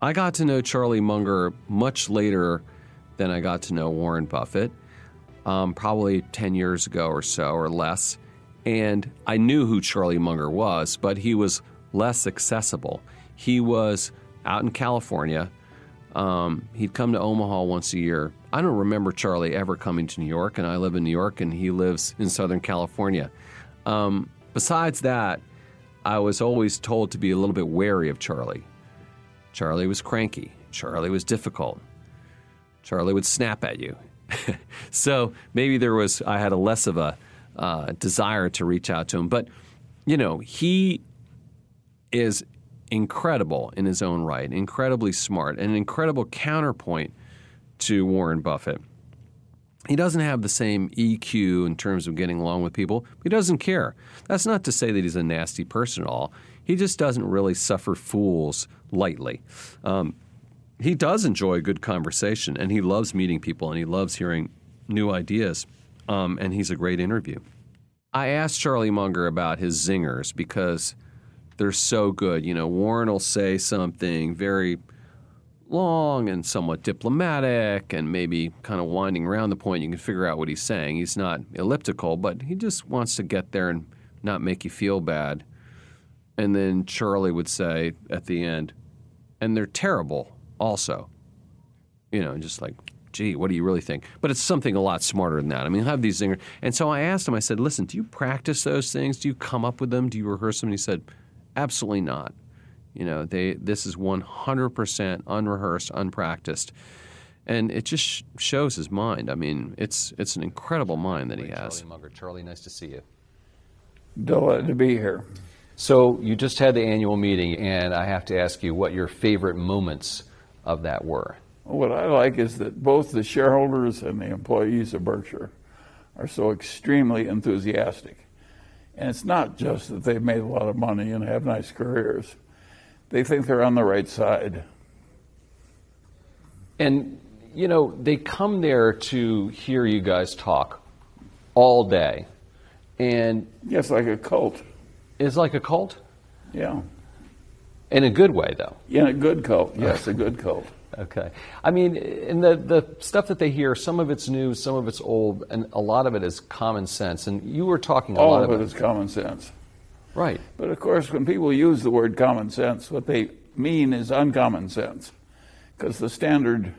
I got to know Charlie Munger much later than I got to know Warren Buffett, um, probably 10 years ago or so or less. And I knew who Charlie Munger was, but he was less accessible. He was out in California. Um, he'd come to Omaha once a year. I don't remember Charlie ever coming to New York, and I live in New York, and he lives in Southern California. Um, besides that, I was always told to be a little bit wary of Charlie. Charlie was cranky. Charlie was difficult. Charlie would snap at you. so maybe there was, I had a less of a uh, desire to reach out to him. But, you know, he is incredible in his own right, incredibly smart, and an incredible counterpoint to Warren Buffett. He doesn't have the same EQ in terms of getting along with people. He doesn't care. That's not to say that he's a nasty person at all. He just doesn't really suffer fools lightly. Um, he does enjoy good conversation, and he loves meeting people, and he loves hearing new ideas. Um, and he's a great interview. I asked Charlie Munger about his zingers because they're so good. You know, Warren will say something very long and somewhat diplomatic and maybe kind of winding around the point. You can figure out what he's saying. He's not elliptical, but he just wants to get there and not make you feel bad. And then Charlie would say at the end, and they're terrible also. You know, just like, gee, what do you really think? But it's something a lot smarter than that. I mean, have these zingers. And so I asked him, I said, listen, do you practice those things? Do you come up with them? Do you rehearse them? And he said, absolutely not. You know, they this is 100% unrehearsed, unpracticed. And it just shows his mind. I mean, it's it's an incredible mind that he has. Charlie Munger. Charlie, nice to see you. Delighted to be here. So you just had the annual meeting, and I have to ask you what your favorite moments of that were. What I like is that both the shareholders and the employees of Berkshire are so extremely enthusiastic. And it's not just that they've made a lot of money and have nice careers, they think they're on the right side. And, you know, they come there to hear you guys talk all day. And Yes, like a cult. It's like a cult? Yeah. In a good way, though. Yeah, a good cult. Yes, a good cult. Okay. I mean, in the, the stuff that they hear, some of it's new, some of it's old, and a lot of it is common sense. And you were talking a All lot of about it is common sense. Right. But of course, when people use the word common sense, what they mean is uncommon sense. Because the standard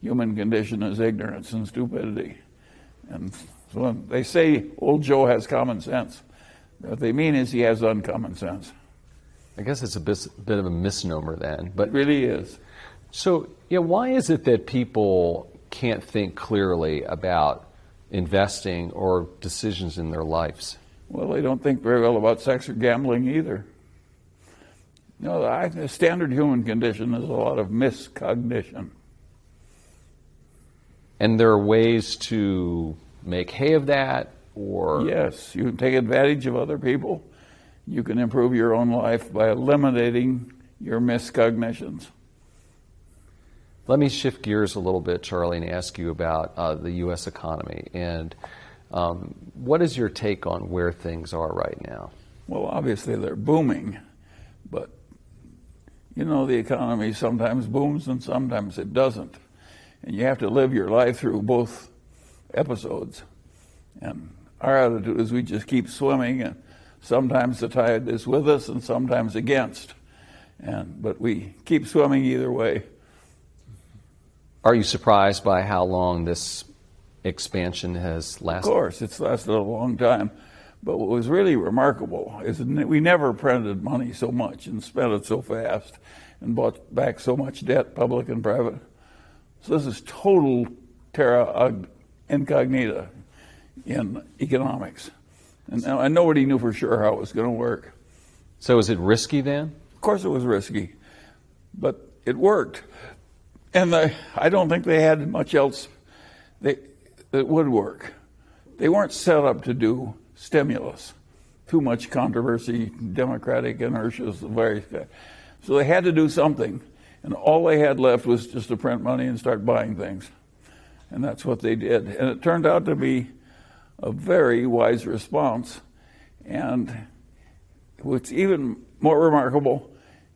human condition is ignorance and stupidity. And so when they say old Joe has common sense, what they mean is he has uncommon sense. I guess it's a bis- bit of a misnomer then. But It really is. So, yeah, why is it that people can't think clearly about investing or decisions in their lives? Well, they don't think very well about sex or gambling either. No, I, the standard human condition is a lot of miscognition. And there are ways to make hay of that or Yes, you can take advantage of other people. You can improve your own life by eliminating your miscognitions. Let me shift gears a little bit, Charlie, and ask you about uh, the U.S. economy. And um, what is your take on where things are right now? Well, obviously they're booming, but you know, the economy sometimes booms and sometimes it doesn't. And you have to live your life through both episodes. And our attitude is we just keep swimming, and sometimes the tide is with us and sometimes against. And, but we keep swimming either way. Are you surprised by how long this expansion has lasted? Of course, it's lasted a long time. But what was really remarkable is that we never printed money so much and spent it so fast and bought back so much debt, public and private. So this is total terra incognita in economics. And, and nobody knew for sure how it was going to work. So is it risky then? Of course, it was risky, but it worked. And the, I don't think they had much else they, that would work. They weren't set up to do stimulus. Too much controversy, democratic inertias, the various. So they had to do something, and all they had left was just to print money and start buying things. And that's what they did. And it turned out to be a very wise response. And what's even more remarkable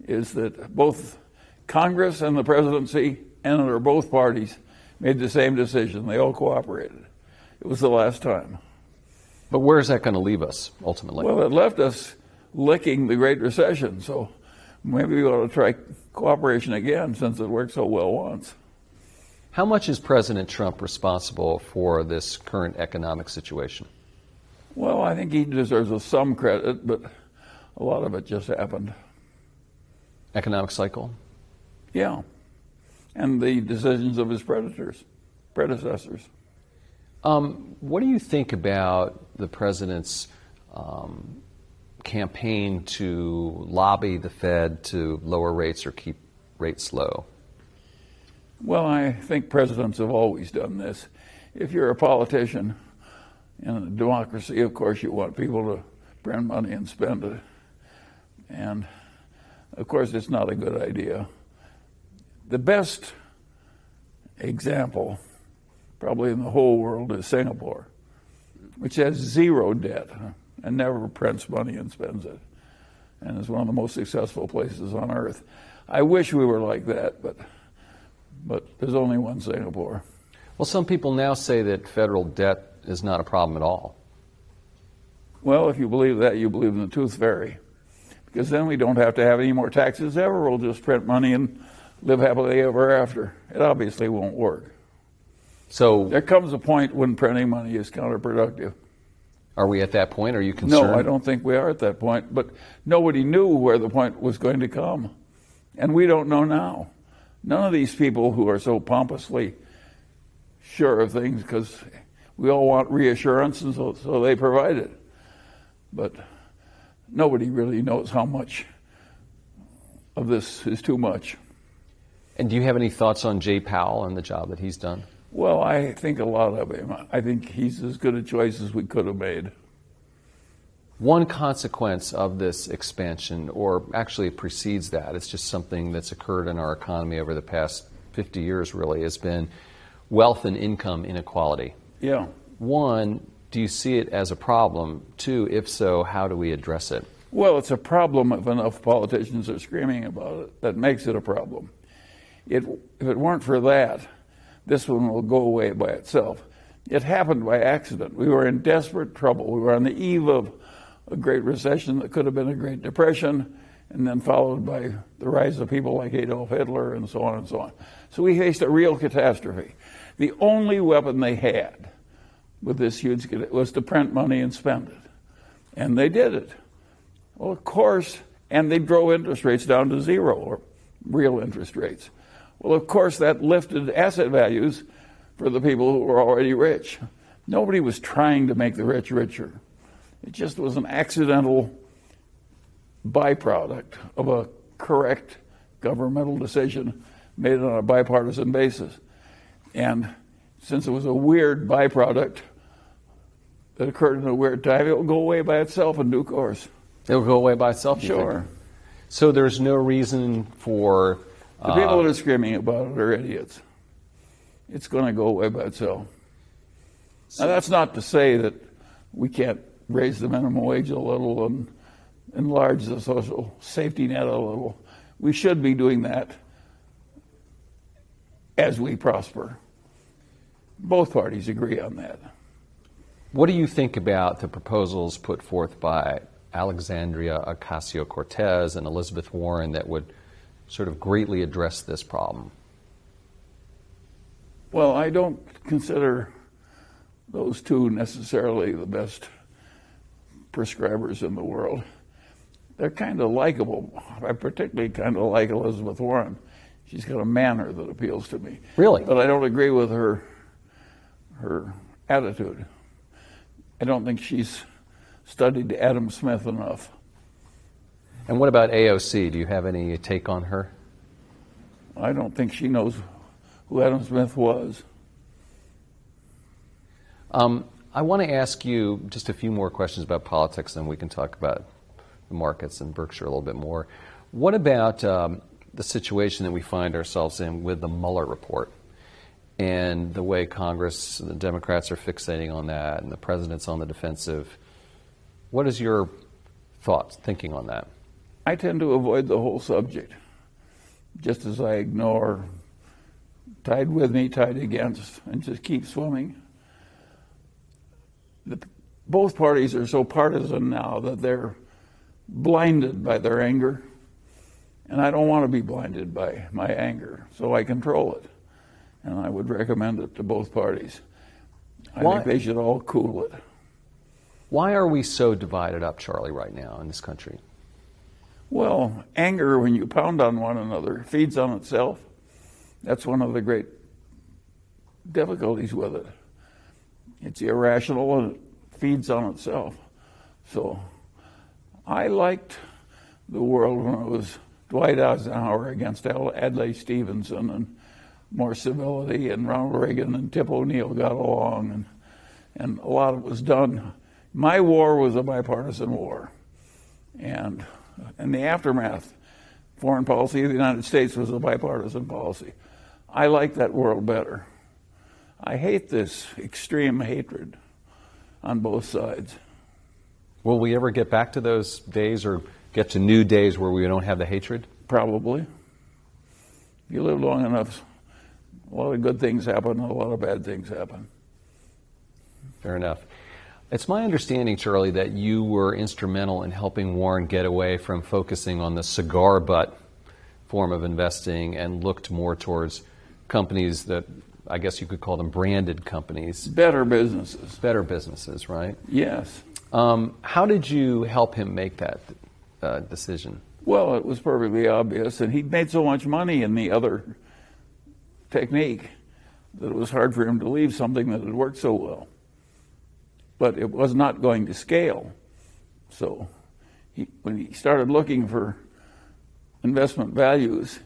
is that both Congress and the presidency and under both parties made the same decision. They all cooperated. It was the last time. But where is that going to leave us ultimately? Well, it left us licking the Great Recession, so maybe we ought to try cooperation again since it worked so well once. How much is President Trump responsible for this current economic situation? Well, I think he deserves some credit, but a lot of it just happened. Economic cycle? Yeah. And the decisions of his predators, predecessors. Um, what do you think about the president's um, campaign to lobby the Fed to lower rates or keep rates low? Well, I think presidents have always done this. If you're a politician in a democracy, of course, you want people to print money and spend it. And of course, it's not a good idea. The best example, probably in the whole world, is Singapore, which has zero debt and never prints money and spends it, and is one of the most successful places on earth. I wish we were like that, but but there's only one Singapore. Well, some people now say that federal debt is not a problem at all. Well, if you believe that, you believe in the tooth fairy. Because then we don't have to have any more taxes ever. We'll just print money and live happily ever after. It obviously won't work. So there comes a point when printing money is counterproductive. Are we at that point? Are you concerned? No, I don't think we are at that point. But nobody knew where the point was going to come. And we don't know now. None of these people who are so pompously sure of things, because we all want reassurance, and so, so they provide it. But nobody really knows how much of this is too much. And do you have any thoughts on Jay Powell and the job that he's done? Well, I think a lot of him. I think he's as good a choice as we could have made. One consequence of this expansion, or actually it precedes that, it's just something that's occurred in our economy over the past 50 years, really, has been wealth and income inequality. Yeah. One, do you see it as a problem? Two, if so, how do we address it? Well, it's a problem if enough politicians are screaming about it. That makes it a problem. It, if it weren't for that, this one will go away by itself. It happened by accident. We were in desperate trouble. We were on the eve of a great recession that could have been a Great Depression, and then followed by the rise of people like Adolf Hitler and so on and so on. So we faced a real catastrophe. The only weapon they had with this huge was to print money and spend it. And they did it. Well, of course, and they drove interest rates down to zero, or real interest rates. Well, of course, that lifted asset values for the people who were already rich. Nobody was trying to make the rich richer. It just was an accidental byproduct of a correct governmental decision made on a bipartisan basis. And since it was a weird byproduct that occurred in a weird time, it will go away by itself in due course. It will go away by itself, Sure. So there's no reason for. The people that uh, are screaming about it are idiots. It's going to go away by itself. now, that's not to say that we can't raise the minimum wage a little and enlarge the social safety net a little. We should be doing that as we prosper. Both parties agree on that. What do you think about the proposals put forth by Alexandria Ocasio Cortez and Elizabeth Warren that would sort of greatly address this problem? Well, I don't consider those two necessarily the best prescribers in the world. They're kind of likable. I particularly kind of like Elizabeth Warren. She's got a manner that appeals to me. Really? But I don't agree with her her attitude. I don't think she's studied Adam Smith enough. And what about AOC? Do you have any take on her? I don't think she knows who Adam Smith was. Um, I want to ask you just a few more questions about politics, and we can talk about the markets and Berkshire a little bit more. What about um, the situation that we find ourselves in with the Mueller report and the way Congress and the Democrats are fixating on that, and the president's on the defensive? What is your thoughts, thinking on that? I tend to avoid the whole subject just as I ignore tide with me, tide against, and just keep swimming. The, both parties are so partisan now that they're blinded by their anger. And I don't want to be blinded by my anger, so I control it. And I would recommend it to both parties. I Why- think they should all cool it. Why are we so divided up, Charlie, right now in this country? Well, anger, when you pound on one another, feeds on itself. That's one of the great difficulties with it. It's irrational and it feeds on itself. So I liked the world when it was Dwight Eisenhower against Adlai Stevenson and more civility, and Ronald Reagan and Tip O'Neill got along, and, and a lot of it was done. My war was a bipartisan war. And in the aftermath, foreign policy of the United States was a bipartisan policy. I like that world better. I hate this extreme hatred on both sides. Will we ever get back to those days or get to new days where we don't have the hatred? Probably. If you live long enough, a lot of good things happen and a lot of bad things happen. Fair enough. It's my understanding, Charlie, that you were instrumental in helping Warren get away from focusing on the cigar butt form of investing and looked more towards companies that I guess you could call them branded companies, Better businesses. better businesses, right? Yes. Um, how did you help him make that uh, decision? Well, it was perfectly obvious, and he'd made so much money in the other technique that it was hard for him to leave something that had worked so well. But it was not going to scale. So he, when he started looking for investment values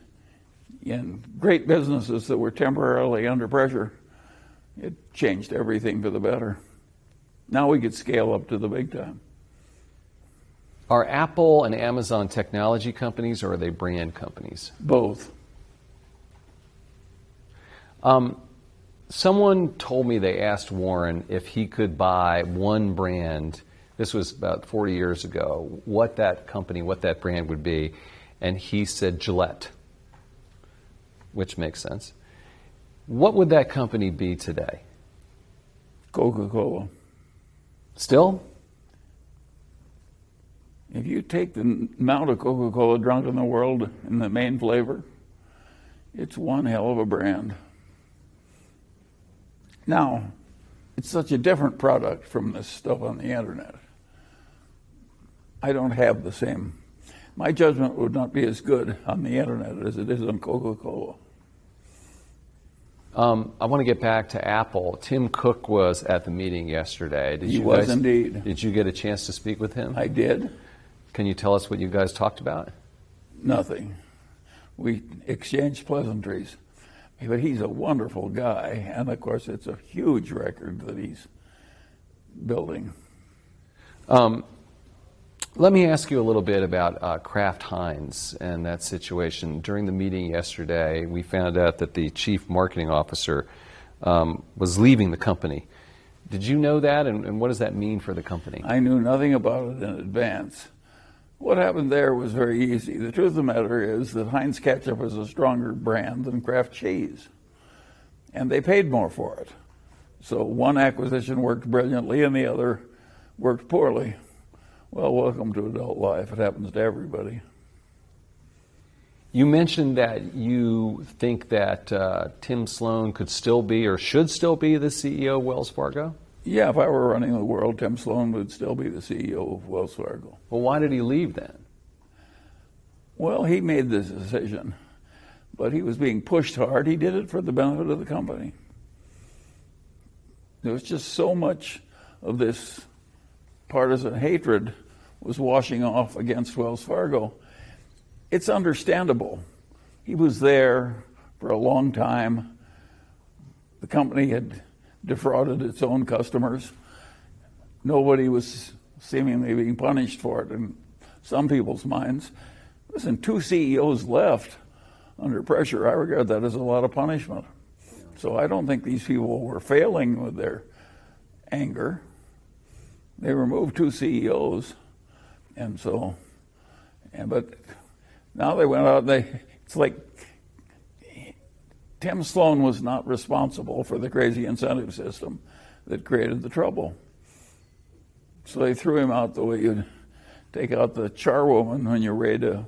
in great businesses that were temporarily under pressure, it changed everything for the better. Now we could scale up to the big time. Are Apple and Amazon technology companies or are they brand companies? Both. Um, someone told me they asked Warren if he could buy one brand. This was about 40 years ago. What that company, what that brand would be, and he said Gillette, which makes sense. What would that company be today? Coca Cola. Still? If you take the amount of Coca Cola drunk in the world in the main flavor, it's one hell of a brand. Now, it's such a different product from this stuff on the internet. I don't have the same. My judgment would not be as good on the internet as it is on Coca Cola. Um, I want to get back to Apple. Tim Cook was at the meeting yesterday. Did He you was guys- indeed. Did you get a chance to speak with him? I did Can you tell us what you guys talked about? nothing. We exchanged pleasantries. But he's a wonderful guy, and of course, it's a huge record that he's building. Um, let me ask you a little bit about uh, Kraft Heinz and that situation. During the meeting yesterday, we found out that the chief marketing officer um, was leaving the company. Did you know that, and, and what does that mean for the company? I knew nothing about it in advance. What happened there was very easy. The truth of the matter is that Heinz ketchup is a stronger brand than Kraft cheese, and they paid more for it. So one acquisition worked brilliantly, and the other worked poorly. Well, welcome to adult life. It happens to everybody. You mentioned that you think that uh, Tim Sloan could still be or should still be the CEO of Wells Fargo. Yeah, if I were running the world, Tim Sloan would still be the CEO of Wells Fargo. Well, why did he leave then? Well, he made this decision, but he was being pushed hard. He did it for the benefit of the company. There was just so much of this partisan hatred was washing off against Wells Fargo. It's understandable. He was there for a long time. The company had defrauded its own customers. Nobody was seemingly being punished for it in some people's minds. Listen, two CEOs left under pressure. I regard that as a lot of punishment. So I don't think these people were failing with their anger. They removed two CEOs, and so, and but now they went out. They It's like Tim Sloan was not responsible for the crazy incentive system that created the trouble. So they threw him out the way you'd take out the charwoman when you raid a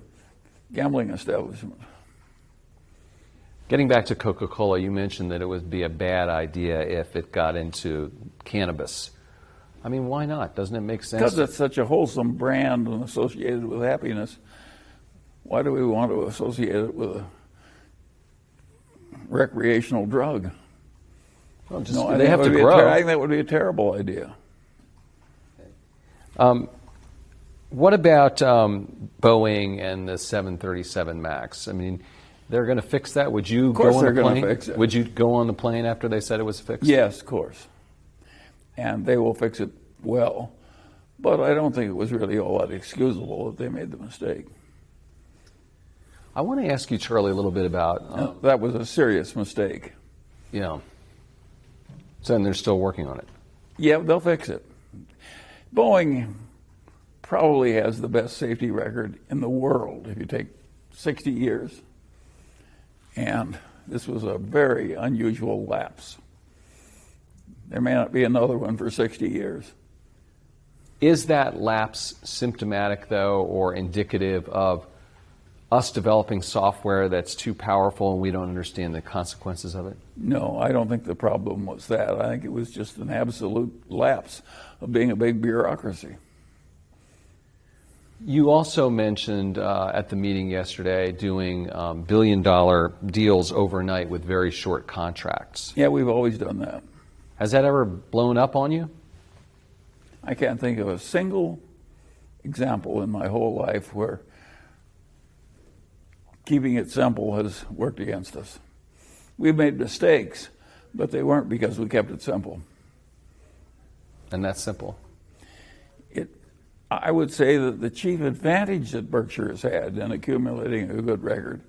gambling establishment. Getting back to Coca Cola, you mentioned that it would be a bad idea if it got into cannabis. I mean, why not? Doesn't it make sense? Because it's such a wholesome brand and associated with happiness. Why do we want to associate it with a recreational drug? Well, just, No, I they think have that to would be a grow. ter- I think that would be a terrible idea. What about um, Boeing and the 737 Max? I mean, they're going to fix that. Would you go on they're the plane? fix it. Would you go on the plane after they said it was fixed? Yes, of course. And they will fix it well. But I don't think it was really all that excusable that they made the mistake. I want to ask you, Charlie, a little bit about uh, that was a serious mistake. you know. So and they're still working on it. Yeah, they'll fix it. Boeing probably has the best safety record in the world if you take 60 years. And this was a very unusual lapse. There may not be another one for 60 years. Is that lapse symptomatic, though, or indicative of us developing software that's too powerful and we don't understand the consequences of it? No, I don't think the problem was that. I think it was just an absolute lapse of being a big bureaucracy. You also mentioned uh, at the meeting yesterday doing um, billion dollar deals overnight with very short contracts. Yeah, we've always done that. Has that ever blown up on you? I can't think of a single example in my whole life where keeping it simple has worked against us. We've made mistakes, but they weren't because we kept it simple. And that's simple. It, I would say that the chief advantage that Berkshire has had in accumulating a good record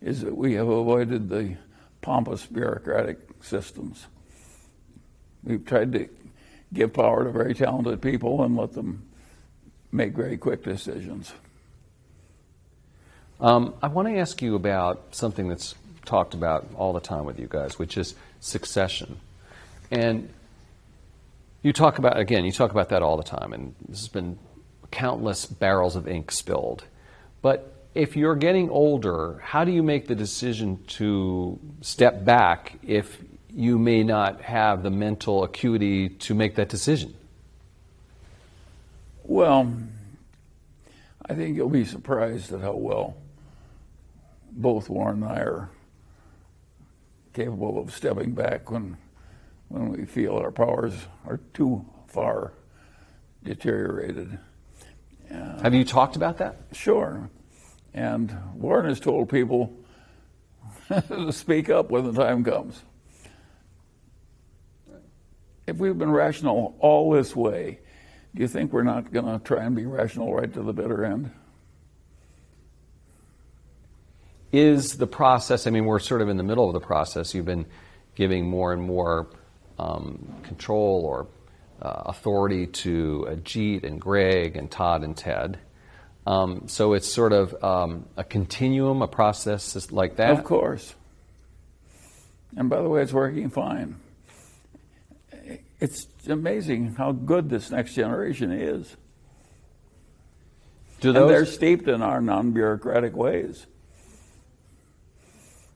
is that we have avoided the pompous bureaucratic systems. We've tried to give power to very talented people and let them make very quick decisions. Um, I want to ask you about something that's talked about all the time with you guys, which is succession. And you talk about, again, you talk about that all the time, and this has been countless barrels of ink spilled. But if you're getting older, how do you make the decision to step back if you may not have the mental acuity to make that decision? Well, I think you'll be surprised at how well both Warren and I are capable of stepping back when when we feel our powers are too far deteriorated. Uh, have you talked about that? Sure. And Warren has told people to speak up when the time comes. If we've been rational all this way, do you think we're not going to try and be rational right to the bitter end? is the process, I mean, we're sort of in the middle of the process. You've been giving more and more um, control or uh, authority to Ajit and Greg and Todd and Ted. Um, so it's sort of um, a continuum, a process like that. Of course. And by the way, it's working fine. It's amazing how good this next generation is. Do And they're steeped in our non bureaucratic ways.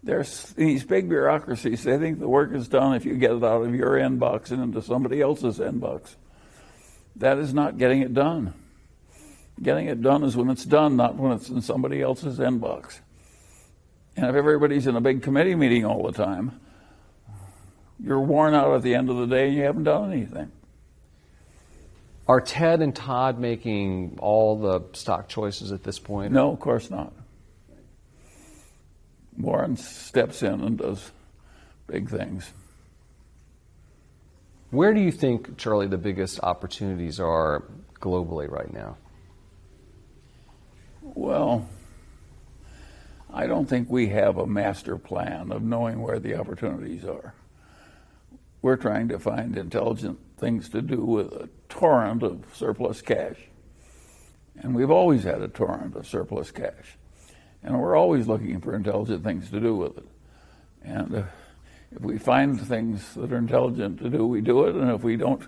There's these big bureaucracies, they think the work is done if you get it out of your inbox and into somebody else's inbox. That is not getting it done. Getting it done is when it's done, not when it's in somebody else's inbox. And if everybody's in a big committee meeting all the time, you're worn out at the end of the day and you haven't done anything. are Ted and Todd making all the stock choices at this point? No, of course not. Warren steps in and does big things. Where do you think, Charlie, the biggest opportunities are globally right now? Well, I don't think we have a master plan of knowing where the opportunities are. We're trying to find intelligent things to do with a torrent of surplus cash. And we've always had a torrent of surplus cash. And we're always looking for intelligent things to do with it. And uh, if we find things that are intelligent to do, we do it. And if we don't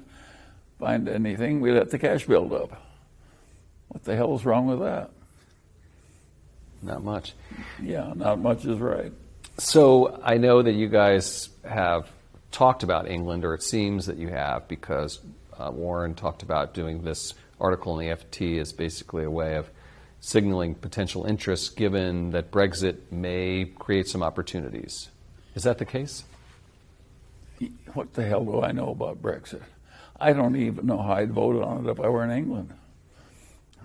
find anything, we let the cash build up. What the hell is wrong with that? Not much. Yeah, not much is right. So I know that you guys have talked about England, or it seems that you have, because uh, Warren talked about doing this article in the FT as basically a way of signaling potential interest given that Brexit may create some opportunities. Is that the case? What the hell do I know about Brexit? I don't even know how I'd vote on it if I were in England.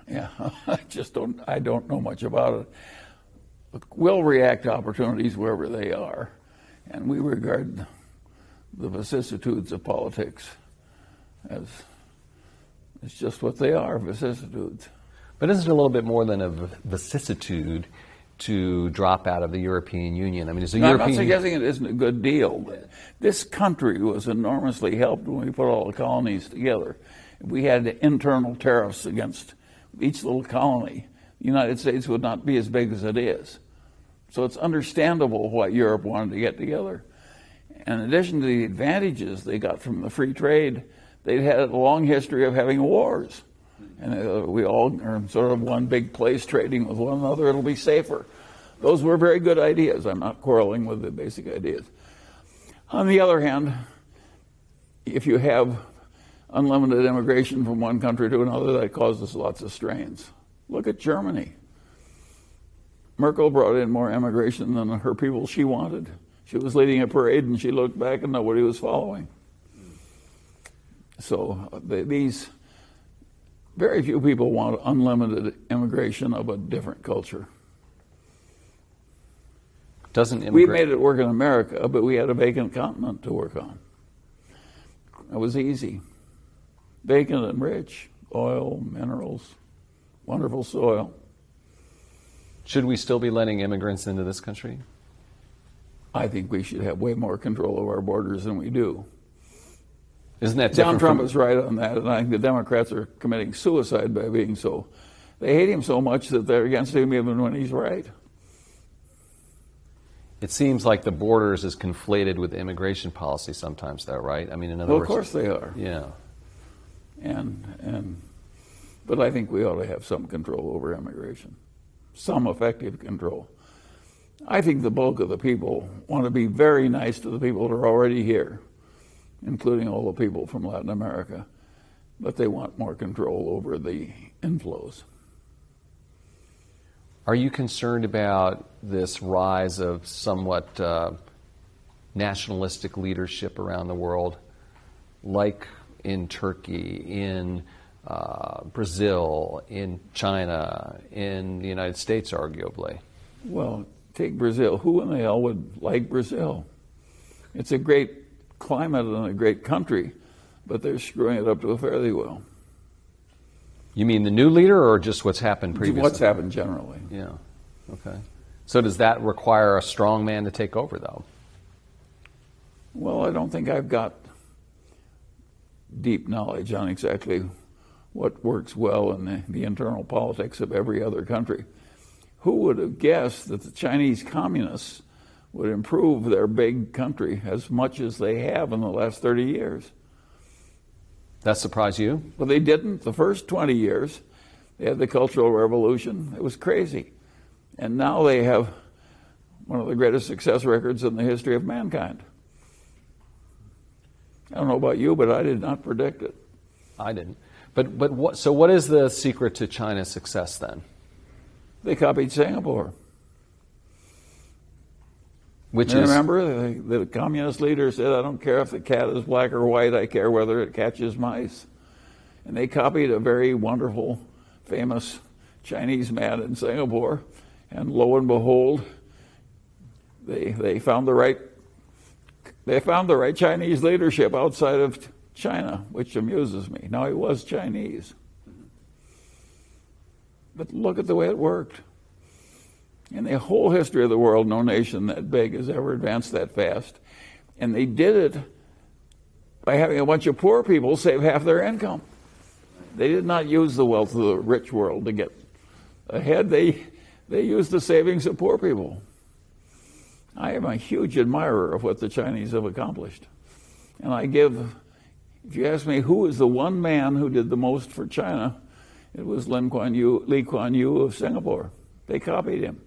Yeah, I just don't. I don't know much about it. We'll react to opportunities wherever they are, and we regard the vicissitudes of politics as it's just what they are, vicissitudes. But isn't it a little bit more than a vicissitude to drop out of the European Union? I mean, is the no, European I'm not suggesting it isn't a good deal. This country was enormously helped when we put all the colonies together. We had internal tariffs against each little colony. The United States would not be as big as it is. So it's understandable why Europe wanted to get together. In addition to the advantages they got from the free trade, they'd had a long history of having wars. And uh, we all are sort of one big place trading with one another, it'll be safer. Those were very good ideas. I'm not quarreling with the basic ideas. On the other hand, if you have unlimited immigration from one country to another, that causes lots of strains. Look at Germany. Merkel brought in more immigration than her people she wanted. She was leading a parade and she looked back and nobody was following. So uh, they, these very few people want unlimited immigration of a different culture. Doesn't we made it work in America, but we had a vacant continent to work on. It was easy. Vacant and rich, oil, minerals, wonderful soil. Should we still be letting immigrants into this country? I think we should have way more control of our borders than we do. Isn't that John Trump from- is right on that, and I think the Democrats are committing suicide by being so. They hate him so much that they're against him even when he's right. It seems like the borders is conflated with immigration policy sometimes, though, right? I mean, in other Well, of course they are, yeah. and and but I think we ought to have some control over immigration, some effective control. I think the bulk of the people want to be very nice to the people that are already here, including all the people from Latin America, but they want more control over the inflows. Are you concerned about this rise of somewhat uh, nationalistic leadership around the world, like in Turkey, in uh, Brazil, in China, in the United States, arguably? Well, take Brazil. Who in the hell would like Brazil? It's a great climate and a great country, but they're screwing it up to a fairly well. You mean the new leader, or just what's happened previously? What's happened generally? Yeah. Okay. So does that require a strong man to take over, though? Well, I don't think I've got deep knowledge on exactly what works well in the, the internal politics of every other country. Who would have guessed that the Chinese communists would improve their big country as much as they have in the last 30 years? That surprise you? Well, they didn't. The first 20 years, they had the Cultural Revolution. It was crazy. And now they have one of the greatest success records in the history of mankind. I don't know about you, but I did not predict it. I didn't. But but what? So what is the secret to China's success then? They copied Singapore. Which is remember, the, the communist leader said, I don't care if the cat is black or white, I care whether it catches mice. And they copied a very wonderful, famous Chinese man in Singapore. And lo and behold, they, they found the right they found the right Chinese leadership outside of China, which amuses me. Now he was Chinese. But look at the way it worked. In the whole history of the world, no nation that big has ever advanced that fast. And they did it by having a bunch of poor people save half their income. They did not use the wealth of the rich world to get ahead. They, They use the savings of poor people. I am a huge admirer of what the Chinese have accomplished. And I give, if you ask me who is the one man who did the most for China, it was Lee Kuan Yew, Lee Kuan Yew of Singapore. They copied him.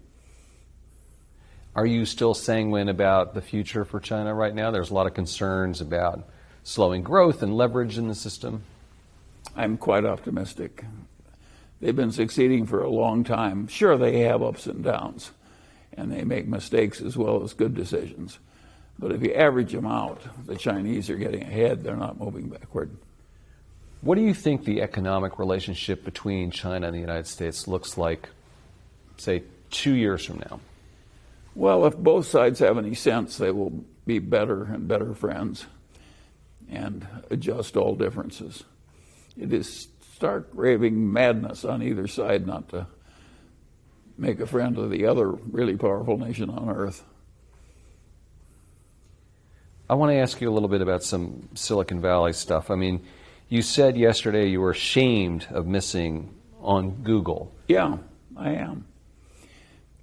Are you still sanguine about the future for China right now? There's a lot of concerns about slowing growth and leverage in the system. I'm quite optimistic. They've been succeeding for a long time. Sure, they have ups and downs, and they make mistakes as well as good decisions. But if you average them out, the Chinese are getting ahead, they're not moving backward. What do you think the economic relationship between China and the United States looks like, say, two years from now? Well, if both sides have any sense, they will be better and better friends and adjust all differences. It is stark raving madness on either side not to make a friend of the other really powerful nation on earth. I want to ask you a little bit about some Silicon Valley stuff. I mean, you said yesterday you were ashamed of missing on Google. Yeah, I am.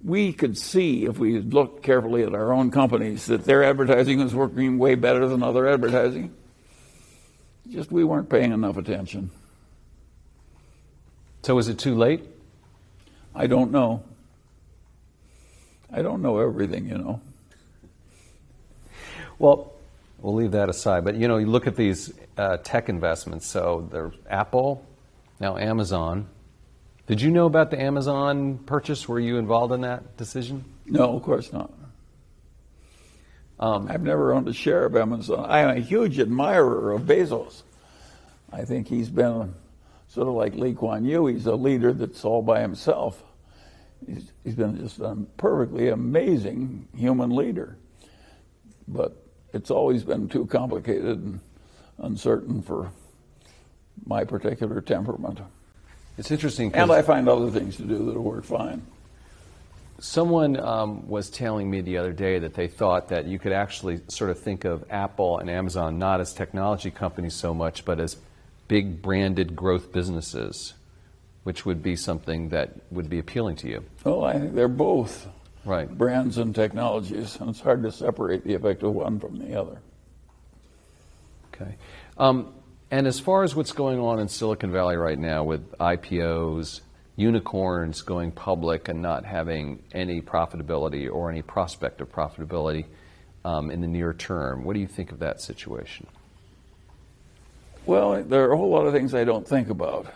We could see, if we looked carefully at our own companies, that their advertising was working way better than other advertising. Just we weren't paying enough attention. So is it too late? I don't know. I don't know everything, you know. Well, we'll leave that aside. But you know, you look at these uh, tech investments. So there's Apple, now Amazon. Did you know about the Amazon purchase? Were you involved in that decision? No, of course not. Um, I've never owned a share of Amazon. I am a huge admirer of Bezos. I think he's been sort of like Lee Kuan Yew. He's a leader that's all by himself. He's, he's been just a perfectly amazing human leader. But it's always been too complicated and uncertain for my particular temperament. It's interesting. And I find other things to do that'll work fine. Someone um, was telling me the other day that they thought that you could actually sort of think of Apple and Amazon not as technology companies so much, but as big branded growth businesses, which would be something that would be appealing to you. Well, I think they're both right. brands and technologies, and it's hard to separate the effect of one from the other. Okay. Um, and as far as what's going on in Silicon Valley right now with IPOs, unicorns going public and not having any profitability or any prospect of profitability um, in the near term, what do you think of that situation? Well, there are a whole lot of things I don't think about.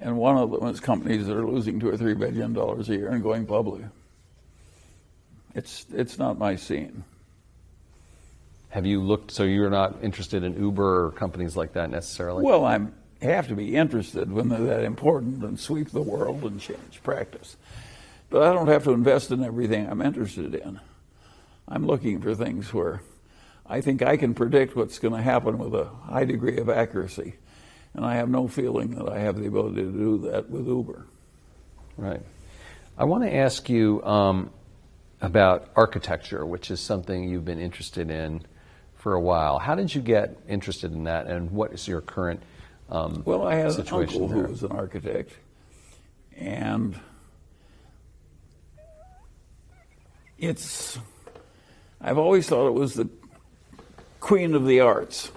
And one of them is companies that are losing two or three billion dollars a year and going public. It's, it's not my scene. Have you looked, so you're not interested in Uber or companies like that necessarily? Well, I have to be interested when they're that important and sweep the world and change practice. But I don't have to invest in everything I'm interested in. I'm looking for things where I think I can predict what's going to happen with a high degree of accuracy. And I have no feeling that I have the ability to do that with Uber. Right. I want to ask you um, about architecture, which is something you've been interested in for a while. How did you get interested in that, and what is your current um, well? I had an uncle there? who was an architect, and it's. I've always thought it was the queen of the arts.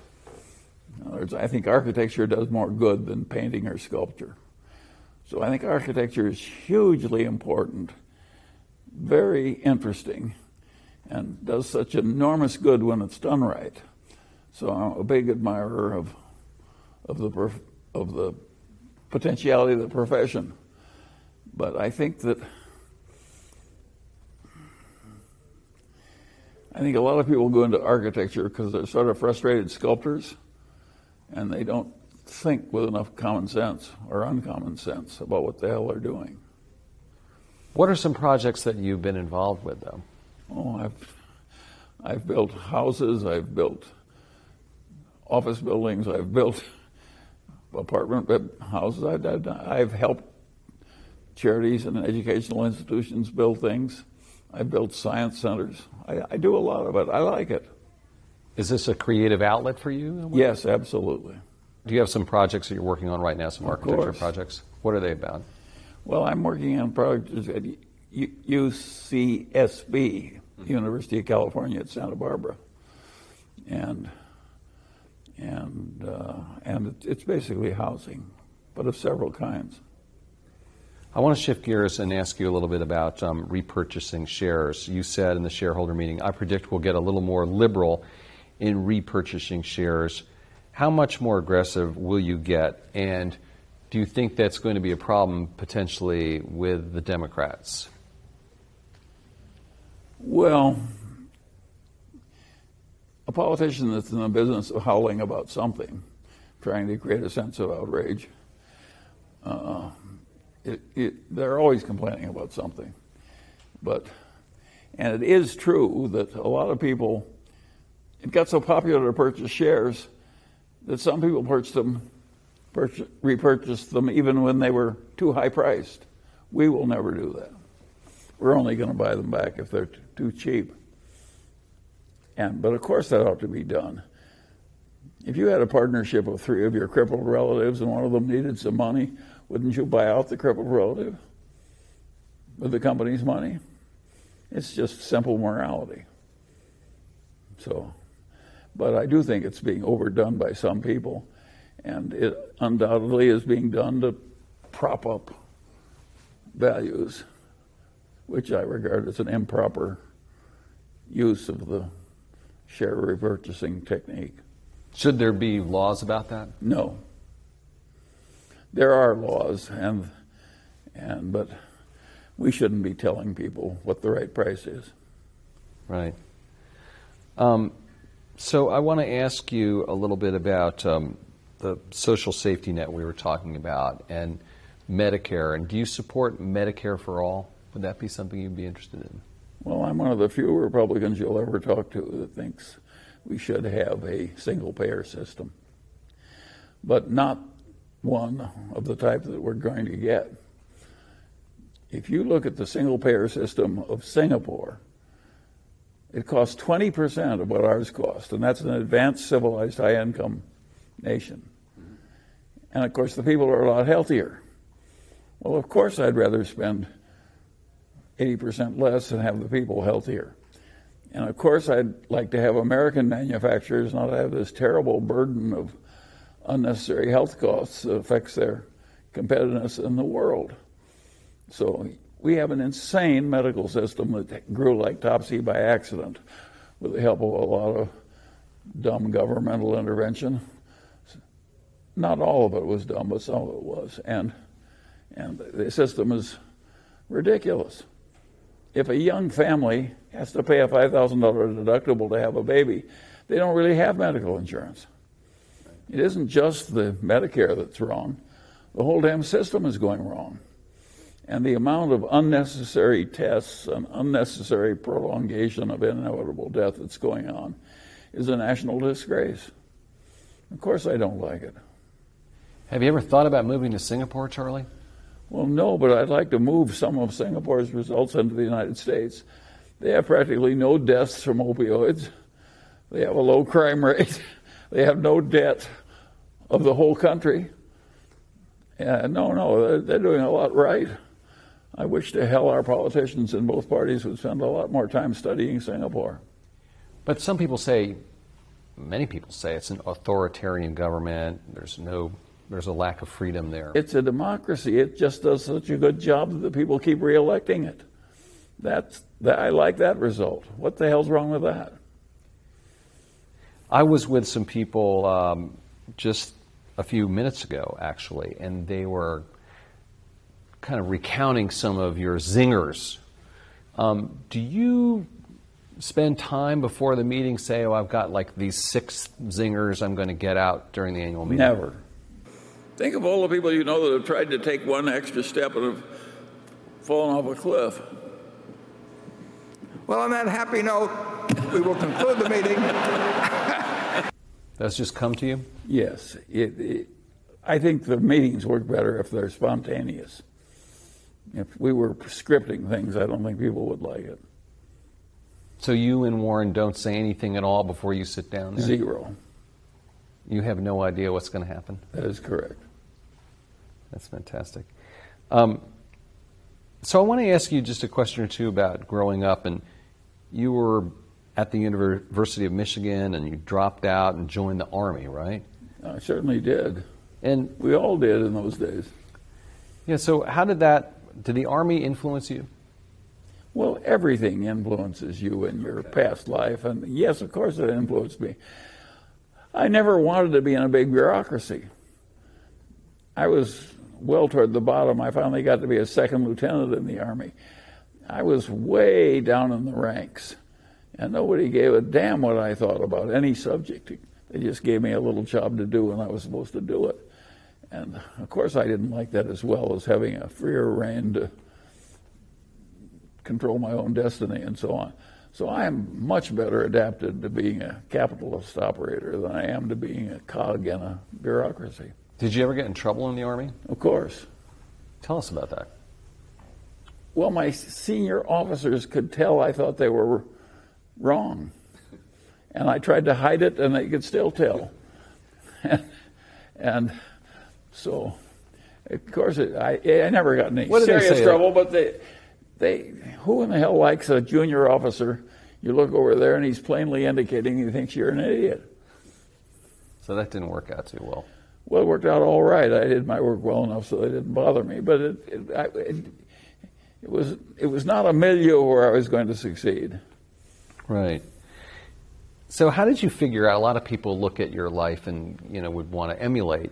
In other words, I think architecture does more good than painting or sculpture. So I think architecture is hugely important, very interesting, and does such enormous good when it's done right. So I'm a big admirer of of the of the potentiality of the profession. But I think that I think a lot of people go into architecture because they're sort of frustrated sculptors and they don't think with enough common sense or uncommon sense about what the hell they're doing. What are some projects that you've been involved with, though? Oh, I've I've built houses, I've built office buildings, I've built apartment houses. I've, I've, helped charities and educational institutions build things. I built science centers. I, I, do a lot of it. I like it. Is this a creative outlet for you? Yes, absolutely. Do you have some projects that you're working on right now, some of architecture course. projects? What are they about? Well, I'm working on projects. At UCSB, University of California at Santa Barbara, and and uh, and it's basically housing, but of several kinds. I want to shift gears and ask you a little bit about um, repurchasing shares. You said in the shareholder meeting, I predict we'll get a little more liberal in repurchasing shares. How much more aggressive will you get? And do you think that's going to be a problem potentially with the Democrats? Well, a politician that's in the business of howling about something, trying to create a sense of outrage, uh, it, it, they're always complaining about something. But, and it is true that a lot of people, it got so popular to purchase shares that some people purchased them, purchase, repurchased them even when they were too high priced. We will never do that. We're only going to buy them back if they're too cheap. And, but of course, that ought to be done. If you had a partnership of three of your crippled relatives and one of them needed some money, wouldn't you buy out the crippled relative with the company's money? It's just simple morality. So, but I do think it's being overdone by some people, and it undoubtedly is being done to prop up values, which I regard as an improper use of the share repurchasing technique. Should there be laws about that? No there are laws, and and but we shouldn't be telling people what the right price is. Right. Um, so I want to ask you a little bit about um, the social safety net we were talking about and Medicare. And do you support Medicare for all? Would that be something you'd be interested in? Well, I'm one of the few Republicans you'll ever talk to that thinks we should have a single payer system, but not one of the type that we're going to get. If you look at the single payer system of Singapore, it costs 20% of what ours cost, and that's an advanced, civilized, high income nation. And of course, the people are a lot healthier. Well, of course, I'd rather spend 80% less and have the people healthier. And of course, I'd like to have American manufacturers not have this terrible burden of unnecessary health costs that affects their competitiveness in the world. So we have an insane medical system that grew like Topsy by accident with the help of a lot of dumb governmental intervention. Not all of it was dumb, but some of it was. And, and the system is ridiculous. If a young family has to pay a $5,000 deductible to have a baby, they don't really have medical insurance. It isn't just the Medicare that's wrong, the whole damn system is going wrong. And the amount of unnecessary tests and unnecessary prolongation of inevitable death that's going on is a national disgrace. Of course, I don't like it. Have you ever thought about moving to Singapore, Charlie? Well, no, but I'd like to move some of Singapore's results into the United States. They have practically no deaths from opioids. They have a low crime rate. They have no debt of the whole country. Yeah, no, no, they're, they're doing a lot right. I wish to hell our politicians in both parties would spend a lot more time studying Singapore. But some people say, many people say, it's an authoritarian government. There's no, there's a lack of freedom there. It's a democracy. It just does such a good job that the people keep reelecting it. That's that, I like that result. What the hell's wrong with that? I was with some people um, just a few minutes ago, actually, and they were kind of recounting some of your zingers. Um, do you spend time before the meeting say, oh, I've got like these six zingers I'm going to get out during the annual meeting? Never. Think of all the people you know that have tried to take one extra step and have fallen off a cliff. Well, on that happy note, we will conclude the meeting. That's just come to you? Yes. It, it, I think the meetings work better if they're spontaneous. If we were scripting things, I don't think people would like it. So you and Warren don't say anything at all before you sit down there? Zero. You have no idea what's going to happen? That is correct. That's fantastic. Um, So I want to ask you just a question or two about growing up. And you were at the University of Michigan, and you dropped out and joined the Army, right? I certainly did. And We all did in those days. yeah, so how did that? Did the Army influence you? Well, everything influences you in your past life, and yes, of course, it influenced me. I never wanted to be in a big bureaucracy. I was well toward the bottom. I finally got to be a second lieutenant in the Army. I was way down in the ranks, and nobody gave a damn what I thought about any subject. They just gave me a little job to do, and I was supposed to do it. And of course, I didn't like that as well as having a freer rein to control my own destiny and so on. So I am much better adapted to being a capitalist operator than I am to being a cog in a bureaucracy. Did you ever get in trouble in the Army? Of course. Tell us about that. Well, my senior officers could tell I thought they were wrong. And I tried to hide it, and they could still tell. and so, of course, it, I, I never got any What serious trouble, but they, they, who in the hell likes a junior officer? You look over there, and he's plainly indicating he thinks you're an idiot. So that didn't work out too well. Well, it worked out all right. I did my work well enough so they didn't bother me. But it, it, I, it, it was it was not a milieu where I was going to succeed. Right. So how did you figure out? A lot of people look at your life and you know would want to emulate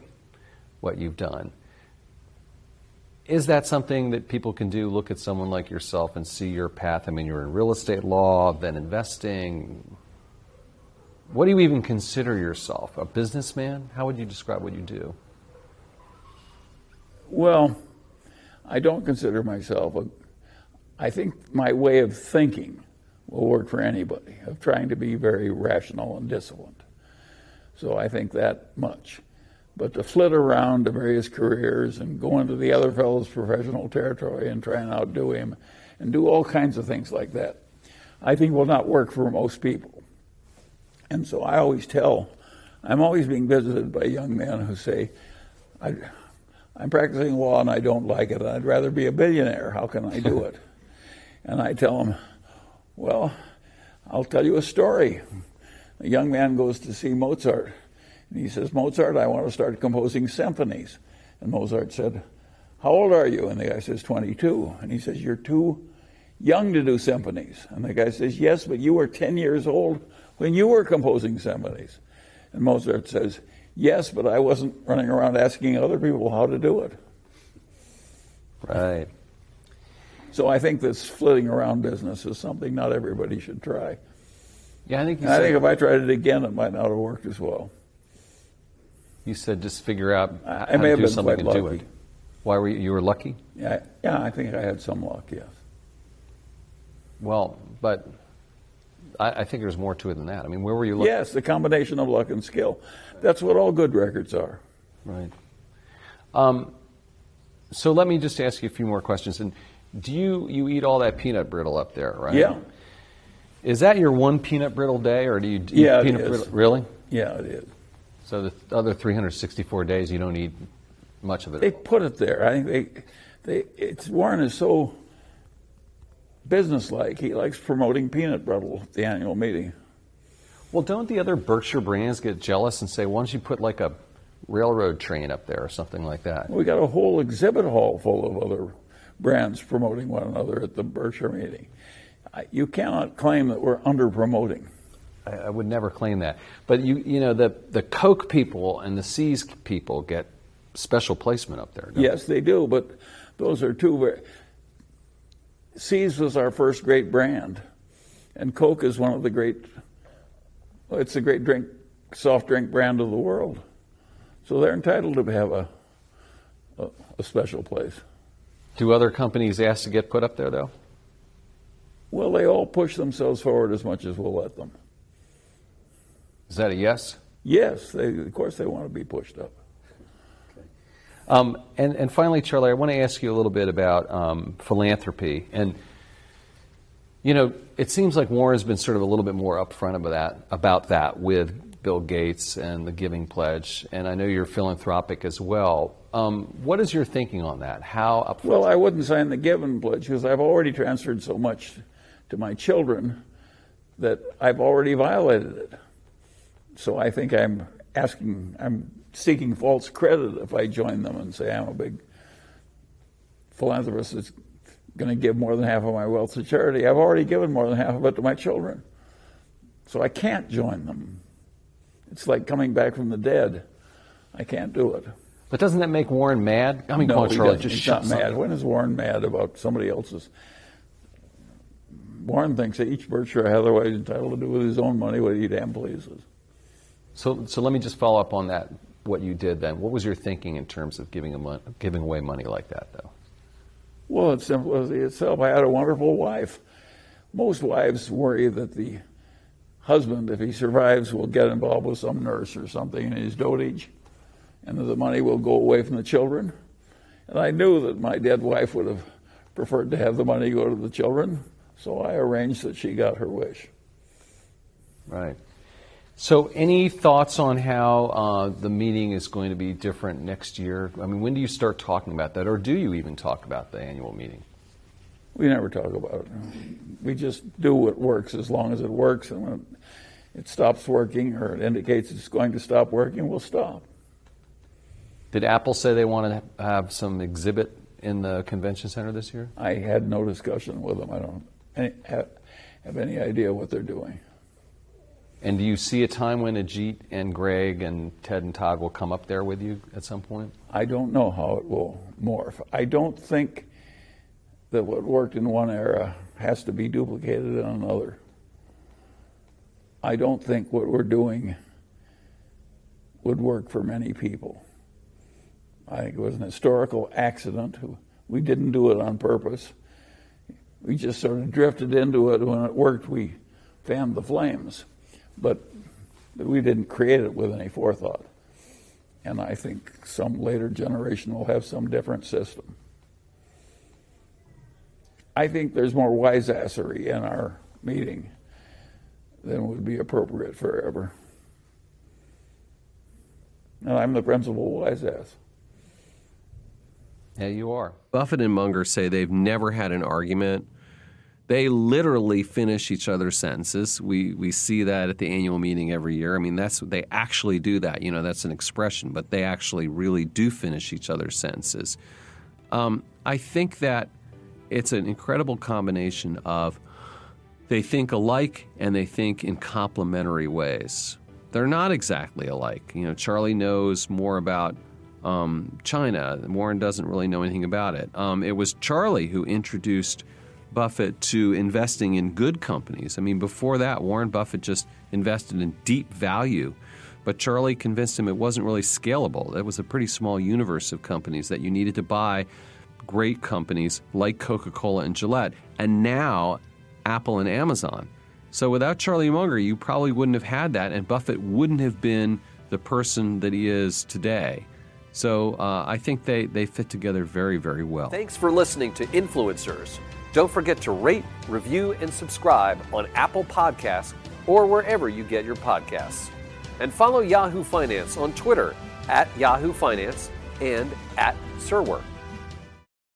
what you've done. Is that something that people can do? Look at someone like yourself and see your path. I mean, you're in real estate law, then investing. What do you even consider yourself? A businessman? How would you describe what you do? Well, I don't consider myself a. I think my way of thinking will work for anybody, of trying to be very rational and disciplined. So I think that much. But to flit around to various careers and go into the other fellow's professional territory and try and outdo him and do all kinds of things like that, I think will not work for most people. And so I always tell, I'm always being visited by young men who say, I, I'm practicing law and I don't like it. I'd rather be a billionaire. How can I do it? and I tell them, well, I'll tell you a story. A young man goes to see Mozart. And he says, Mozart, I want to start composing symphonies. And Mozart said, How old are you? And the guy says, 22. And he says, You're too young to do symphonies. And the guy says, Yes, but you were 10 years old when you were composing symphonies. And Mozart says, Yes, but I wasn't running around asking other people how to do it. Right. So I think this flitting around business is something not everybody should try. Yeah, I think I think if I tried it again, it might not have worked as well. you said just figure out I- how to have do been something and do it. Why were you, you were lucky? Yeah, yeah, I think I had some luck, yes. Well, but I, I think there's more to it than that. I mean, where were you looking? Yes, the combination of luck and skill. That's what all good records are. Right. Um, so let me just ask you a few more questions. And do you you eat all that peanut brittle up there, right? Yeah, Is that your one peanut brittle day, or do you eat Yeah, it peanut is. brittle? Really? yeah, it is. So the other 364 days you don't eat much of it. They put it there. I think they, they. It's Warren is so businesslike. He likes promoting peanut brittle at the annual meeting. well, don't the other Berkshire brands get jealous and say, "Why don't you put like a railroad train up there or something like that?" We got a whole exhibit hall full of other brands promoting one another at the Berkshire meeting. You cannot claim that we're under promoting. I, I would never claim that. But you you know the the Coke people and the See's people get special placement up there. Yes, they do, but those are two very. See's was our first great brand, and Coke is one of the great. well, It's a great drink, soft drink brand of the world, so they're entitled to have a a, a special place. Do other companies ask to get put up there though? Well, they all push themselves forward as much as we'll let them. Is that a yes? Yes, they, of course they want to be pushed up. Um, and, and finally, Charlie, I want to ask you a little bit about um, philanthropy. And, you know, it seems like Warren's been sort of a little bit more upfront about that, about that with Bill Gates and the Giving Pledge, and I know you're philanthropic as well. Um, what is your thinking on that? How up- Well, I wouldn't sign the Giving Pledge because I've already transferred so much to my children that I've already violated it. So I think I'm asking, I'm seeking false credit if I join them and say I'm a big philanthropist that's going to give more than half of my wealth to charity. I've already given more than half of it to my children. So I can't join them. It's like coming back from the dead. I can't do it. But doesn't that make Warren mad? I mean, no, come on, he Charlie, doesn't. just He's shut not mad. When is Warren mad about somebody else's? Warren thinks that each Berkshire Hathaway is entitled to do with his own money what he damn pleases. So, so let me just follow up on that. What you did then? What was your thinking in terms of giving a mon- giving away money like that, though? Well, it's simplicity itself. I had a wonderful wife. Most wives worry that the husband, if he survives, will get involved with some nurse or something in his dotage, and that the money will go away from the children. And I knew that my dead wife would have preferred to have the money go to the children, so I arranged that she got her wish. Right. So, any thoughts on how uh, the meeting is going to be different next year? I mean, when do you start talking about that, or do you even talk about the annual meeting? We never talk about it. We just do what works as long as it works, and when it stops working or it indicates it's going to stop working, we'll stop. Did Apple say they want to have some exhibit in the convention center this year? I had no discussion with them. I don't have any idea what they're doing. And do you see a time when Ajit and Greg and Ted and Todd will come up there with you at some point? I don't know how it will morph. I don't think that what worked in one era has to be duplicated in another. I don't think what we're doing would work for many people. I think it was an historical accident. We didn't do it on purpose. We just sort of drifted into it. When it worked, we fanned the flames. But we didn't create it with any forethought. And I think some later generation will have some different system. I think there's more wiseassery in our meeting than would be appropriate forever. And I'm the principal wiseass. Yeah, you are. Buffett and Munger say they've never had an argument. They literally finish each other's sentences. We we see that at the annual meeting every year. I mean, that's they actually do that. You know, that's an expression, but they actually really do finish each other's sentences. Um, I think that it's an incredible combination of they think alike and they think in complementary ways. They're not exactly alike. You know, Charlie knows more about um, China. Warren doesn't really know anything about it. Um, it was Charlie who introduced Buffett to investing in good companies. I mean, before that, Warren Buffett just invested in deep value. But Charlie convinced him it wasn't really scalable. It was a pretty small universe of companies that you needed to buy great companies like Coca Cola and Gillette, and now Apple and Amazon. So without Charlie Munger, you probably wouldn't have had that, and Buffett wouldn't have been the person that he is today. So uh, I think they, they fit together very, very well. Thanks for listening to Influencers. Don't forget to rate, review, and subscribe on Apple Podcasts or wherever you get your podcasts. And follow Yahoo Finance on Twitter at Yahoo Finance and at Serwer.